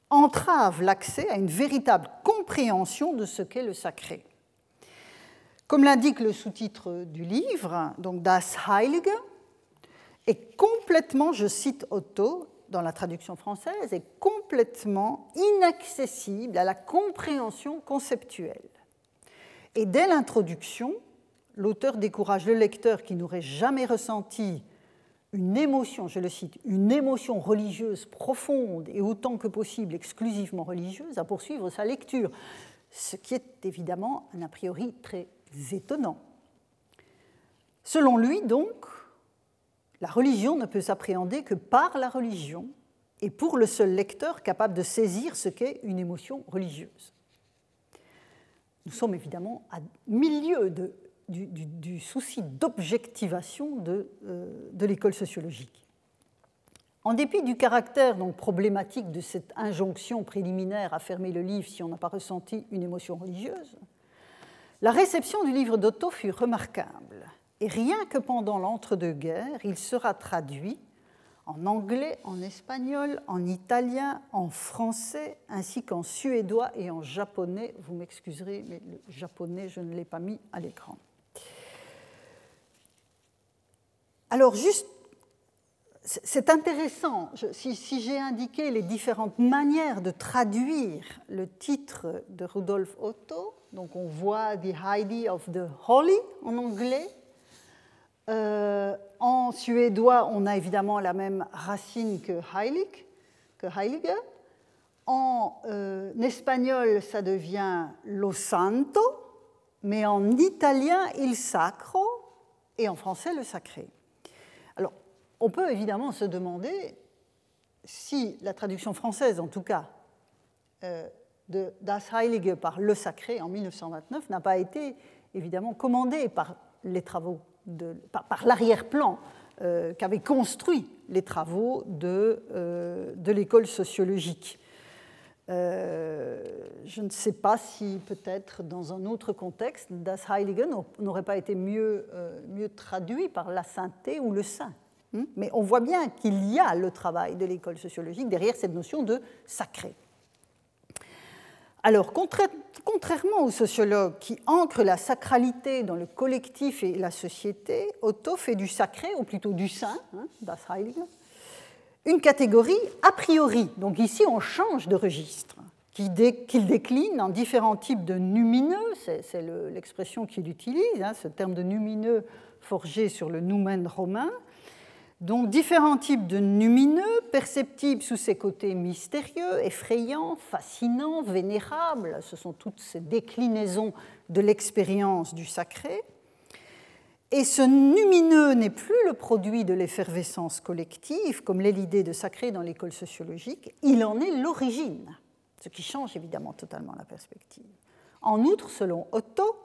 entravent l'accès à une véritable compréhension de ce qu'est le sacré. Comme l'indique le sous-titre du livre, donc Das Heilige, est complètement, je cite Otto dans la traduction française, est complètement inaccessible à la compréhension conceptuelle. Et dès l'introduction, l'auteur décourage le lecteur qui n'aurait jamais ressenti une émotion, je le cite, une émotion religieuse profonde et autant que possible exclusivement religieuse à poursuivre sa lecture, ce qui est évidemment un a priori très étonnant. Selon lui, donc, la religion ne peut s'appréhender que par la religion et pour le seul lecteur capable de saisir ce qu'est une émotion religieuse. Nous sommes évidemment à milieu du, souci d'objectivation de, euh, de l'école sociologique. En dépit du caractère donc problématique de cette injonction préliminaire à fermer le livre si on n'a pas ressenti une émotion religieuse, la réception du livre d'Otto fut remarquable, et rien que pendant l'entre-deux-guerres, il sera traduit en anglais, en espagnol, en italien, en français, ainsi qu'en suédois et en japonais. Vous m'excuserez, mais le japonais, je ne l'ai pas mis à l'écran. Alors, juste, c'est intéressant, si j'ai indiqué les différentes manières de traduire le titre de Rudolf Otto, donc on voit The Heidi of the Holy en anglais. Euh, en suédois, on a évidemment la même racine que heilig, que heilige. En euh, espagnol, ça devient lo santo, mais en italien, il sacro, et en français, le sacré. Alors, on peut évidemment se demander si la traduction française, en tout cas, euh, de Das Heilige par le Sacré en 1929 n'a pas été évidemment commandé par l'arrière-plan euh, qu'avaient construit les travaux de, euh, de l'école sociologique. Euh, je ne sais pas si peut-être dans un autre contexte, Das Heilige n'aurait pas été mieux, mieux traduit par la sainteté ou le saint. Hmm? Mais on voit bien qu'il y a le travail de l'école sociologique derrière cette notion de sacré. Alors, contrairement aux sociologues qui ancrent la sacralité dans le collectif et la société, Otto fait du sacré, ou plutôt du saint, hein, une catégorie a priori. Donc ici, on change de registre, qu'il décline en différents types de numineux, c'est l'expression qu'il utilise, hein, ce terme de numineux forgé sur le noumen romain, donc différents types de numineux, perceptibles sous ses côtés mystérieux, effrayants, fascinants, vénérables, ce sont toutes ces déclinaisons de l'expérience du sacré. Et ce numineux n'est plus le produit de l'effervescence collective, comme l'est l'idée de sacré dans l'école sociologique, il en est l'origine, ce qui change évidemment totalement la perspective. En outre, selon Otto,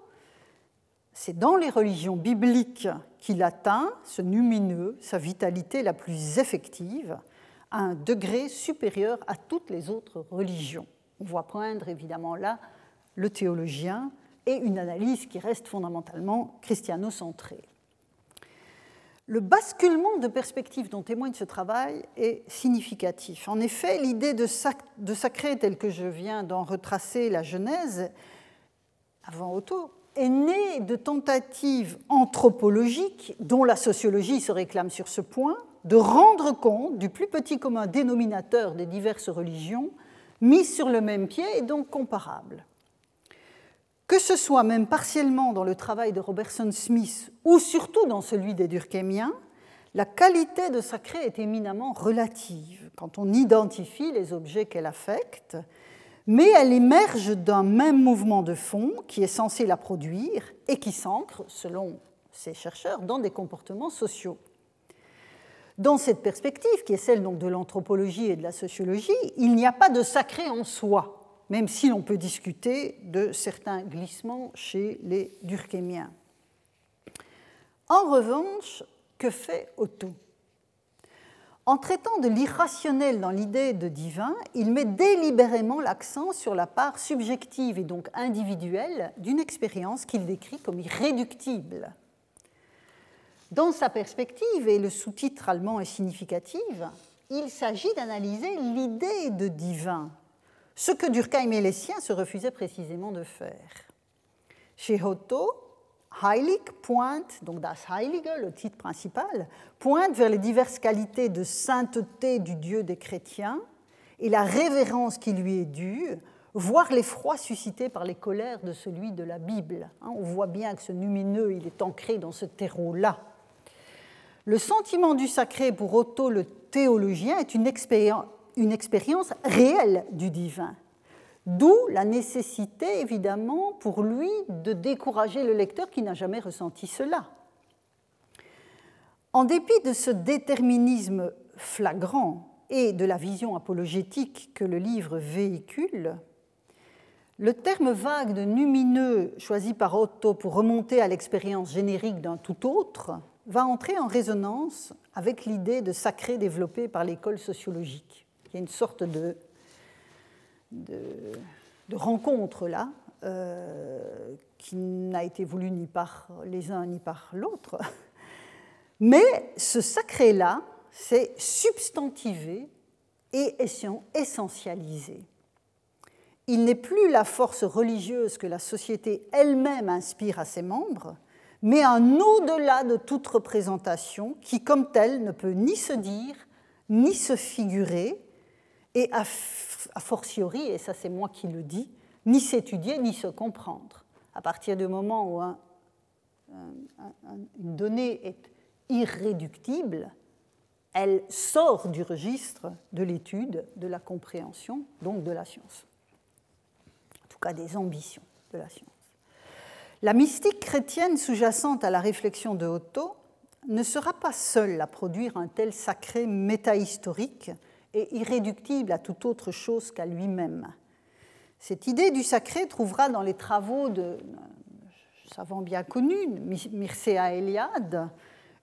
c'est dans les religions bibliques qu'il atteint, ce numineux, sa vitalité la plus effective, à un degré supérieur à toutes les autres religions. On voit poindre évidemment là le théologien et une analyse qui reste fondamentalement christiano-centrée. Le basculement de perspective dont témoigne ce travail est significatif. En effet, l'idée de, sacré telle que je viens d'en retracer la genèse, avant Otto, est née de tentatives anthropologiques, dont la sociologie se réclame sur ce point, de rendre compte du plus petit commun dénominateur des diverses religions, mises sur le même pied et donc comparables. Que ce soit même partiellement dans le travail de Robertson Smith ou surtout dans celui des Durkheimiens, la qualité de sacré est éminemment relative quand on identifie les objets qu'elle affecte mais elle émerge d'un même mouvement de fond qui est censé la produire et qui s'ancre, selon ces chercheurs, dans des comportements sociaux. Dans cette perspective, qui est celle de l'anthropologie et de la sociologie, il n'y a pas de sacré en soi, même si l'on peut discuter de certains glissements chez les Durkheimiens. En revanche, que fait Otto? En traitant de l'irrationnel dans l'idée de divin, il met délibérément l'accent sur la part subjective et donc individuelle d'une expérience qu'il décrit comme irréductible. Dans sa perspective, et le sous-titre allemand est significatif, il s'agit d'analyser l'idée de divin, ce que Durkheim et les siens se refusaient précisément de faire. Chez Otto, Heilig pointe, donc das Heilige, le titre principal, pointe vers les diverses qualités de sainteté du Dieu des chrétiens et la révérence qui lui est due, voire l'effroi suscité par les colères de celui de la Bible. Hein, on voit bien que ce numineux, il est ancré dans ce terreau-là. Le sentiment du sacré pour Otto le théologien est une expérience réelle du divin D'où la nécessité, évidemment, pour lui de décourager le lecteur qui n'a jamais ressenti cela. En dépit de ce déterminisme flagrant et de la vision apologétique que le livre véhicule, le terme vague de numineux choisi par Otto pour remonter à l'expérience générique d'un tout autre va entrer en résonance avec l'idée de sacré développée par l'école sociologique. Il y a une sorte de de, rencontre là, euh, qui n'a été voulu ni par les uns ni par l'autre. Mais ce sacré-là, c'est substantivé et essentialisé. Il n'est plus la force religieuse que la société elle-même inspire à ses membres, mais un au-delà de toute représentation qui, comme telle, ne peut ni se dire, ni se figurer, et a, fortiori, et ça c'est moi qui le dis, ni s'étudier ni se comprendre. À partir du moment où une donnée est irréductible, elle sort du registre de l'étude, de la compréhension, donc de la science. En tout cas des ambitions de la science. La mystique chrétienne sous-jacente à la réflexion de Otto ne sera pas seule à produire un tel sacré métahistorique et irréductible à toute autre chose qu'à lui-même. Cette idée du sacré trouvera dans les travaux de savant bien connu, Mircea Eliade,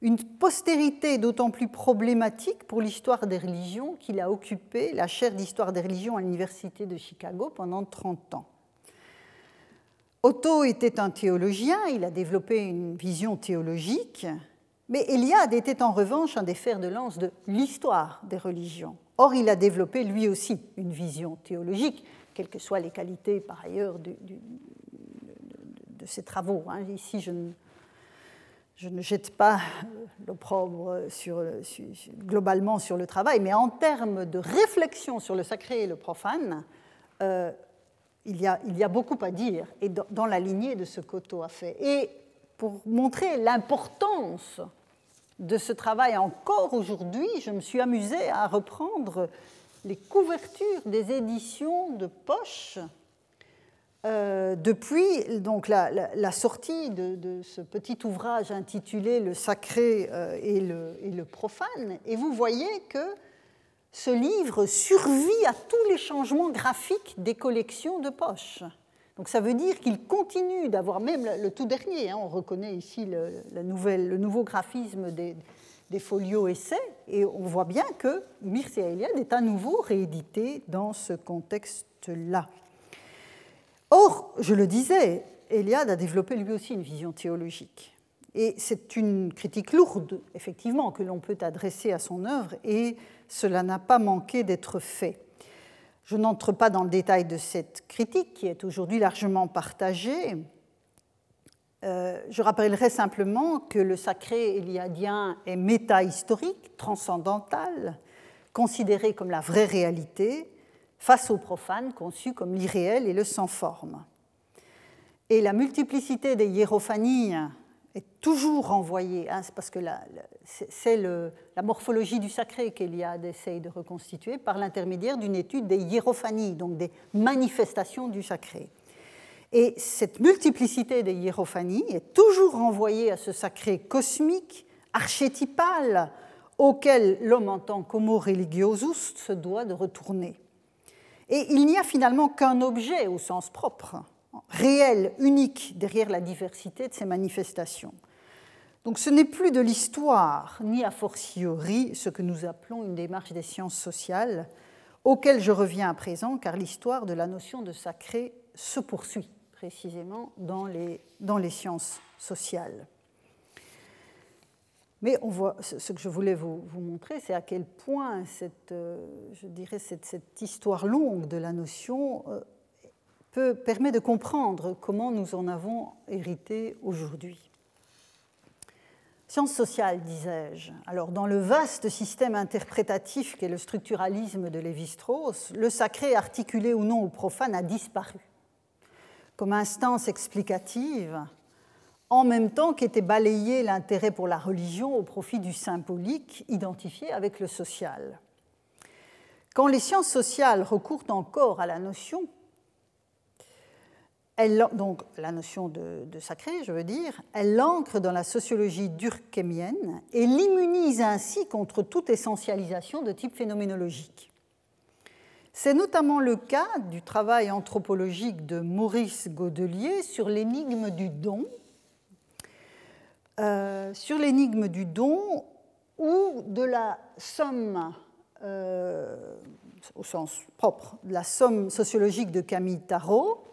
une postérité d'autant plus problématique pour l'histoire des religions qu'il a occupé la chaire d'histoire des religions à l'Université de Chicago pendant 30 ans. Otto était un théologien, il a développé une vision théologique, mais Eliade était en revanche un des fers de lance de l'histoire des religions. Or, il a développé lui aussi une vision théologique quelles que soient les qualités par ailleurs de, ces travaux. Hein. Ici, je ne, je ne, jette pas l'opprobre sur, globalement sur le travail, mais en termes de réflexion sur le sacré et le profane, euh, il, y a, il, y a, beaucoup à dire, et dans, dans la lignée de ce qu'Otto a fait. Et pour montrer l'importance de ce travail encore aujourd'hui, je me suis amusée à reprendre les couvertures des éditions de poche euh, depuis la, sortie de, ce petit ouvrage intitulé Le sacré euh, et, le, profane. Et vous voyez que ce livre survit à tous les changements graphiques des collections de poche. Donc ça veut dire qu'il continue d'avoir même le, tout dernier, hein, on reconnaît ici le, nouveau graphisme des, des folios essais, et on voit bien que Mircea Eliade est à nouveau réédité dans ce contexte-là. Or, je le disais, Eliade a développé lui aussi une vision théologique. Et c'est une critique lourde, effectivement, que l'on peut adresser à son œuvre, et cela n'a pas manqué d'être fait. Je n'entre pas dans le détail de cette critique qui est aujourd'hui largement partagée. Euh, je rappellerai simplement que le sacré éliadien est métahistorique, transcendantal, considéré comme la vraie réalité, face au profane conçu comme l'irréel et le sans forme. Et la multiplicité des hiérophanies est toujours renvoyée, hein, parce que c'est la morphologie du sacré qu'Eliade essaye de reconstituer par l'intermédiaire d'une étude des hiérophanies, donc des manifestations du sacré. Et cette multiplicité des hiérophanies est toujours renvoyée à ce sacré cosmique, archétypal, auquel l'homme en tant qu'homo religiosus se doit de retourner. Et il n'y a finalement qu'un objet au sens propre, réel, unique, derrière la diversité de ces manifestations. Donc ce n'est plus de l'histoire, ni a fortiori ce que nous appelons une démarche des sciences sociales, auquel je reviens à présent, car l'histoire de la notion de sacré se poursuit précisément dans les, sciences sociales. Mais on voit, ce que je voulais vous, montrer, c'est à quel point cette, euh, histoire longue de la notion permet de comprendre comment nous en avons hérité aujourd'hui. Sciences sociales, disais-je. Alors, dans le vaste système interprétatif qu'est le structuralisme de Lévi-Strauss, le sacré, articulé ou non au profane, a disparu comme instance explicative, en même temps qu'était balayé l'intérêt pour la religion au profit du symbolique identifié avec le social. Quand les sciences sociales recourent encore à la notion donc la notion de, sacré, je veux dire, elle l'ancre dans la sociologie durkheimienne et l'immunise ainsi contre toute essentialisation de type phénoménologique. C'est notamment le cas du travail anthropologique de Maurice Godelier sur l'énigme du don, euh, sur l'énigme du don ou de la somme euh, au sens propre, la somme sociologique de Camille Tarot,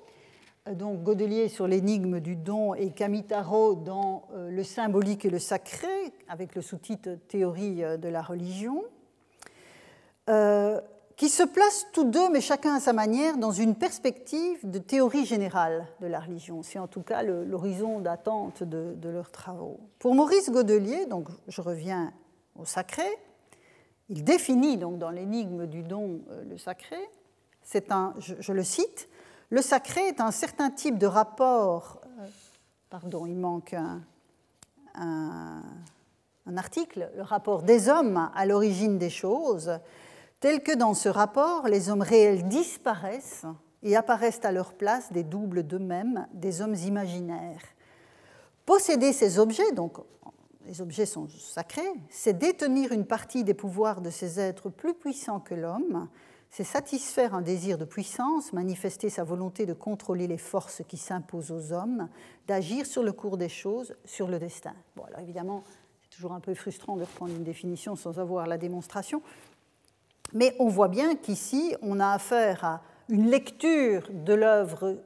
donc Godelier sur l'énigme du don et Camille Tarot dans euh, le symbolique et le sacré, avec le sous-titre Théorie de la religion, euh, qui se placent tous deux, mais chacun à sa manière, dans une perspective de théorie générale de la religion. C'est en tout cas l'horizon d'attente de, leurs travaux. Pour Maurice Godelier, donc je reviens au sacré, il définit donc dans l'énigme du don euh, le sacré. C'est un, je, le cite, le sacré est un certain type de rapport. Euh, pardon, il manque un, article, le rapport des hommes à l'origine des choses, tel que dans ce rapport, les hommes réels disparaissent et apparaissent à leur place des doubles d'eux-mêmes, des hommes imaginaires. Posséder ces objets, donc les objets sont sacrés, c'est détenir une partie des pouvoirs de ces êtres plus puissants que l'homme, c'est satisfaire un désir de puissance, manifester sa volonté de contrôler les forces qui s'imposent aux hommes, d'agir sur le cours des choses, sur le destin. Bon, alors évidemment, c'est toujours un peu frustrant de reprendre une définition sans avoir la démonstration, mais on voit bien qu'ici, on a affaire à une lecture de l'œuvre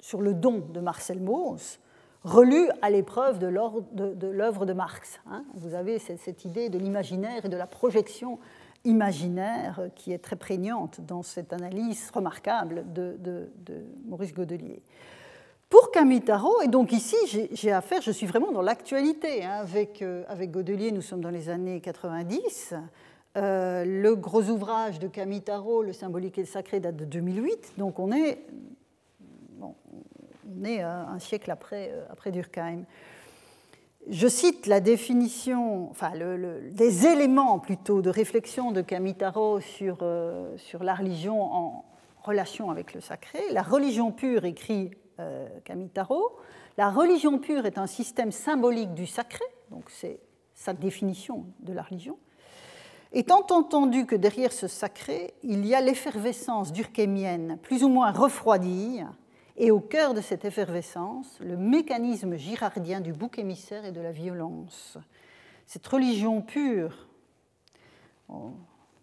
sur le don de Marcel Mauss, relu à l'épreuve de l'œuvre de, Marx. Hein. Vous avez cette idée de l'imaginaire et de la projection imaginaire qui est très prégnante dans cette analyse remarquable de, Maurice Godelier. Pour Camitaro, et donc ici j'ai affaire, je suis vraiment dans l'actualité, hein, avec, euh, avec Godelier, nous sommes dans les années 90, euh, le gros ouvrage de Camitaro, Le symbolique et le sacré, date de 2008, donc on est, est un siècle après, euh, après Durkheim. Je cite la définition, enfin les éléments plutôt de réflexion de Camitaro sur, euh, sur la religion en relation avec le sacré. La religion pure, écrit Camitaro, la religion pure est un système symbolique du sacré, donc c'est sa définition de la religion Étant entendu que derrière ce sacré, il y a l'effervescence durkheimienne, plus ou moins refroidie, et au cœur de cette effervescence, le mécanisme girardien du bouc émissaire et de la violence. Cette religion pure,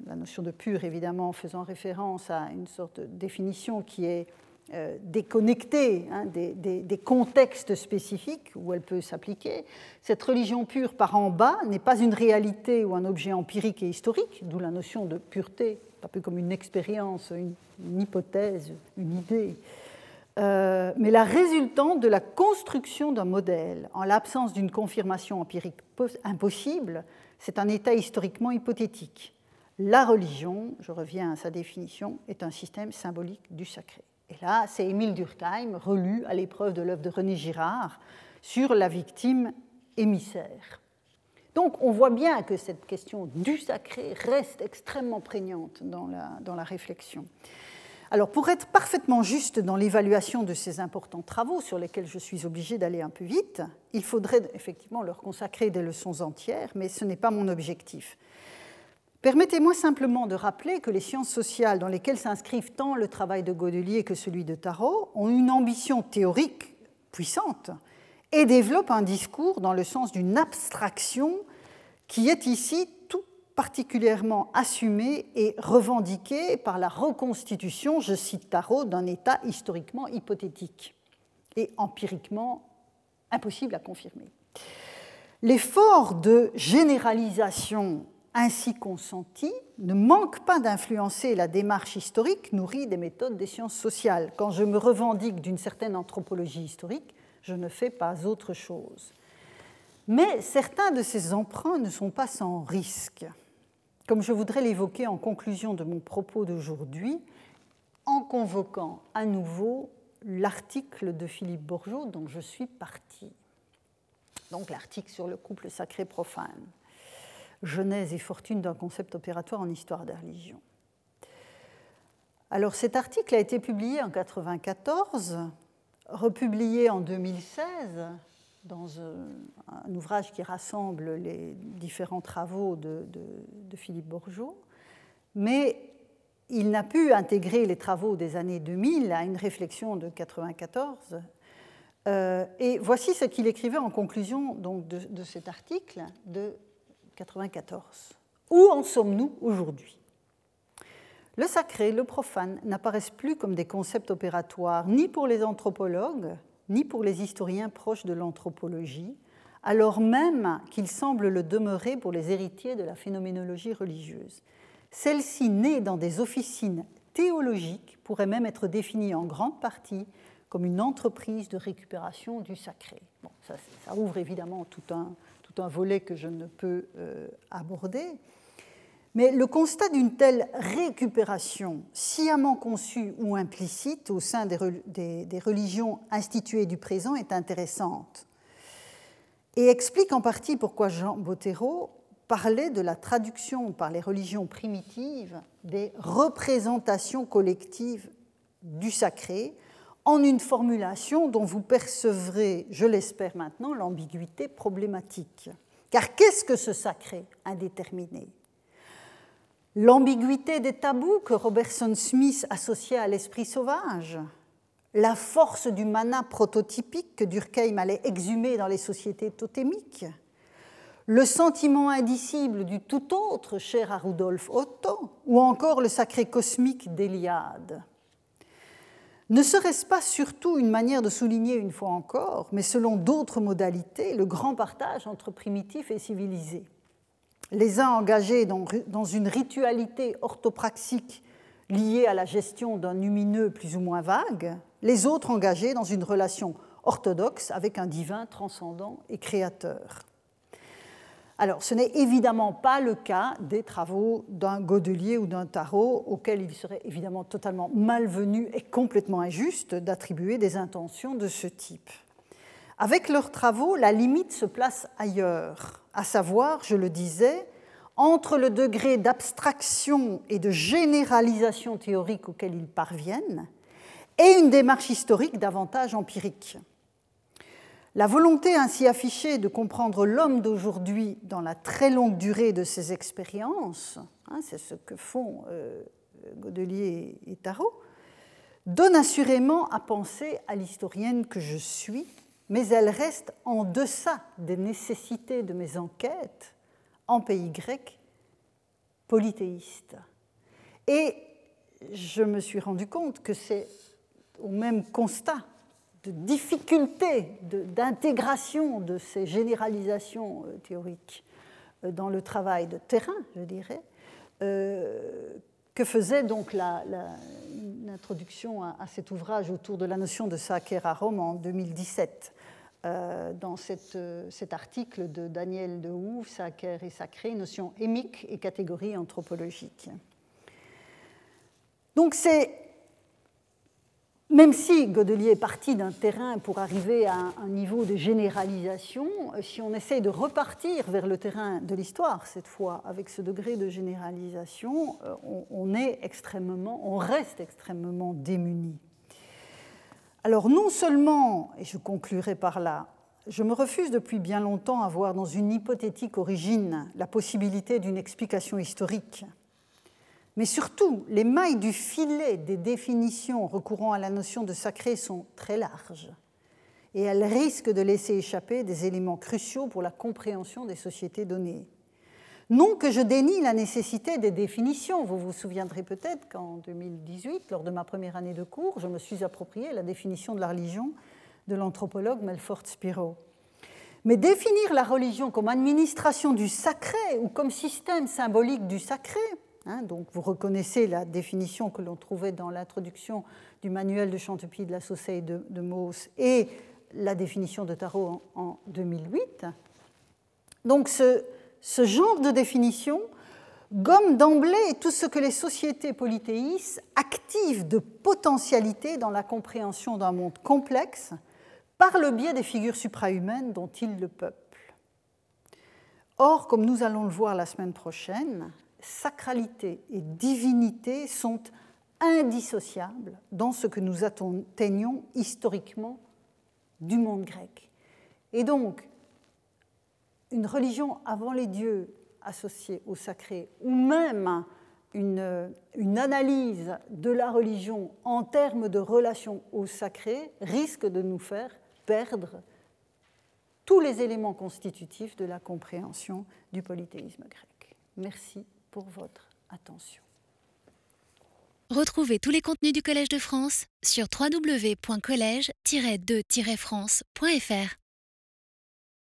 la notion de pure évidemment faisant référence à une sorte de définition qui est euh, déconnectée hein, des, contextes spécifiques où elle peut s'appliquer. Cette religion pure par en bas n'est pas une réalité ou un objet empirique et historique, d'où la notion de pureté, un peu comme une expérience, une, hypothèse, une idée, euh, mais la résultante de la construction d'un modèle en l'absence d'une confirmation empirique impossible, c'est un état historiquement hypothétique. La religion, je reviens à sa définition, est un système symbolique du sacré. Et là, c'est Émile Durkheim, relu à l'épreuve de l'œuvre de René Girard, sur la victime émissaire. Donc on voit bien que cette question du sacré reste extrêmement prégnante dans la, dans la réflexion. Alors pour être parfaitement juste dans l'évaluation de ces importants travaux sur lesquels je suis obligé d'aller un peu vite, il faudrait effectivement leur consacrer des leçons entières, mais ce n'est pas mon objectif. Permettez-moi simplement de rappeler que les sciences sociales dans lesquelles s'inscrivent tant le travail de Godelier que celui de Tarot ont une ambition théorique puissante et développent un discours dans le sens d'une abstraction qui est ici particulièrement assumée et revendiquée par la reconstitution, je cite Tarot, d'un état historiquement hypothétique et empiriquement impossible à confirmer. L'effort de généralisation ainsi consenti ne manque pas d'influencer la démarche historique nourrie des méthodes des sciences sociales. Quand je me revendique d'une certaine anthropologie historique, je ne fais pas autre chose. Mais certains de ces emprunts ne sont pas sans risque, comme je voudrais l'évoquer en conclusion de mon propos d'aujourd'hui, en convoquant à nouveau l'article de Philippe Bourgeot dont je suis partie. Donc l'article sur le couple sacré profane genèse et fortune d'un concept opératoire en histoire des religions. Alors cet article a été publié en 1994, republié en 2016 dans un ouvrage qui rassemble les différents travaux de, Philippe Bourgeot, mais il n'a pu intégrer les travaux des années 2000 à une réflexion de 1994. Euh, et voici ce qu'il écrivait en conclusion donc, de, cet article de 94. Où en sommes-nous aujourd'hui? Le sacré, le profane n'apparaissent plus comme des concepts opératoires ni pour les anthropologues, ni pour les historiens proches de l'anthropologie, alors même qu'ils semblent le demeurer pour les héritiers de la phénoménologie religieuse. Celle-ci, née dans des officines théologiques, pourrait même être définie en grande partie comme une entreprise de récupération du sacré. Bon, ça, ouvre évidemment tout un, un volet que je ne peux euh, aborder. Mais le constat d'une telle récupération, sciemment conçue ou implicite au sein des, religions instituées du présent, est intéressante et explique en partie pourquoi Jean Bottero parlait de la traduction par les religions primitives des représentations collectives du sacré en une formulation dont vous percevrez, je l'espère maintenant, l'ambiguïté problématique. Car qu'est-ce que ce sacré indéterminé? L'ambiguïté des tabous que Robertson Smith associait à l'esprit sauvage, la force du mana prototypique que Durkheim allait exhumer dans les sociétés totémiques, le sentiment indicible du tout autre cher à Rudolf Otto, ou encore le sacré cosmique d'Eliade. Ne serait-ce pas surtout une manière de souligner une fois encore, mais selon d'autres modalités, le grand partage entre primitifs et civilisés? Les uns engagés dans, une ritualité orthopraxique liée à la gestion d'un lumineux plus ou moins vague, les autres engagés dans une relation orthodoxe avec un divin transcendant et créateur. Alors, ce n'est évidemment pas le cas des travaux d'un Godelier ou d'un Tarot, auxquels il serait évidemment totalement malvenu et complètement injuste d'attribuer des intentions de ce type. Avec leurs travaux, la limite se place ailleurs, à savoir, je le disais, entre le degré d'abstraction et de généralisation théorique auquel ils parviennent et une démarche historique davantage empirique. La volonté ainsi affichée de comprendre l'homme d'aujourd'hui dans la très longue durée de ses expériences, hein, c'est ce que font euh, Godelier et Tarot, donne assurément à penser à l'historienne que je suis, mais elle reste en deçà des nécessités de mes enquêtes en pays grec polythéiste. Et je me suis rendu compte que c'est au même constat de difficulté d'intégration de, ces généralisations euh, théoriques euh, dans le travail de terrain, je dirais, euh, que faisait donc l'introduction à, cet ouvrage autour de la notion de sacre à Rome en 2017. Dans cet article de Daniel de Houve, Sacre et sacré, notion émique et catégorie anthropologique. Donc c'est même si Godelier est parti d'un terrain pour arriver à un niveau de généralisation, euh, si on essaye de repartir vers le terrain de l'histoire, cette fois, avec ce degré de généralisation, euh, on, est extrêmement, on reste extrêmement démuni. Alors non seulement, et je conclurai par là, je me refuse depuis bien longtemps à voir dans une hypothétique origine la possibilité d'une explication historique mais surtout, les mailles du filet des définitions recourant à la notion de sacré sont très larges et elles risquent de laisser échapper des éléments cruciaux pour la compréhension des sociétés données. Non que je dénie la nécessité des définitions. Vous vous souviendrez peut-être qu'en 2018, lors de ma première année de cours, je me suis approprié la définition de la religion de l'anthropologue Melfort Spiro. Mais définir la religion comme administration du sacré ou comme système symbolique du sacré, Hein, donc vous reconnaissez la définition que l'on trouvait dans l'introduction du manuel de Chantepie de la Sauceille de, de Mauss et la définition de Tarot en, 2008. Donc ce, ce, genre de définition gomme d'emblée tout ce que les sociétés polythéistes activent de potentialité dans la compréhension d'un monde complexe par le biais des figures suprahumaines dont ils le peuplent. Or, comme nous allons le voir la semaine prochaine, sacralité et divinité sont indissociables dans ce que nous atteignons historiquement du monde grec. Et donc, une religion avant les dieux associée au sacré, ou même une, analyse de la religion en termes de relation au sacré, risque de nous faire perdre tous les éléments constitutifs de la compréhension du polythéisme grec. Merci pour votre attention. Retrouvez tous les contenus du Collège de France sur www.colège-2-france.fr.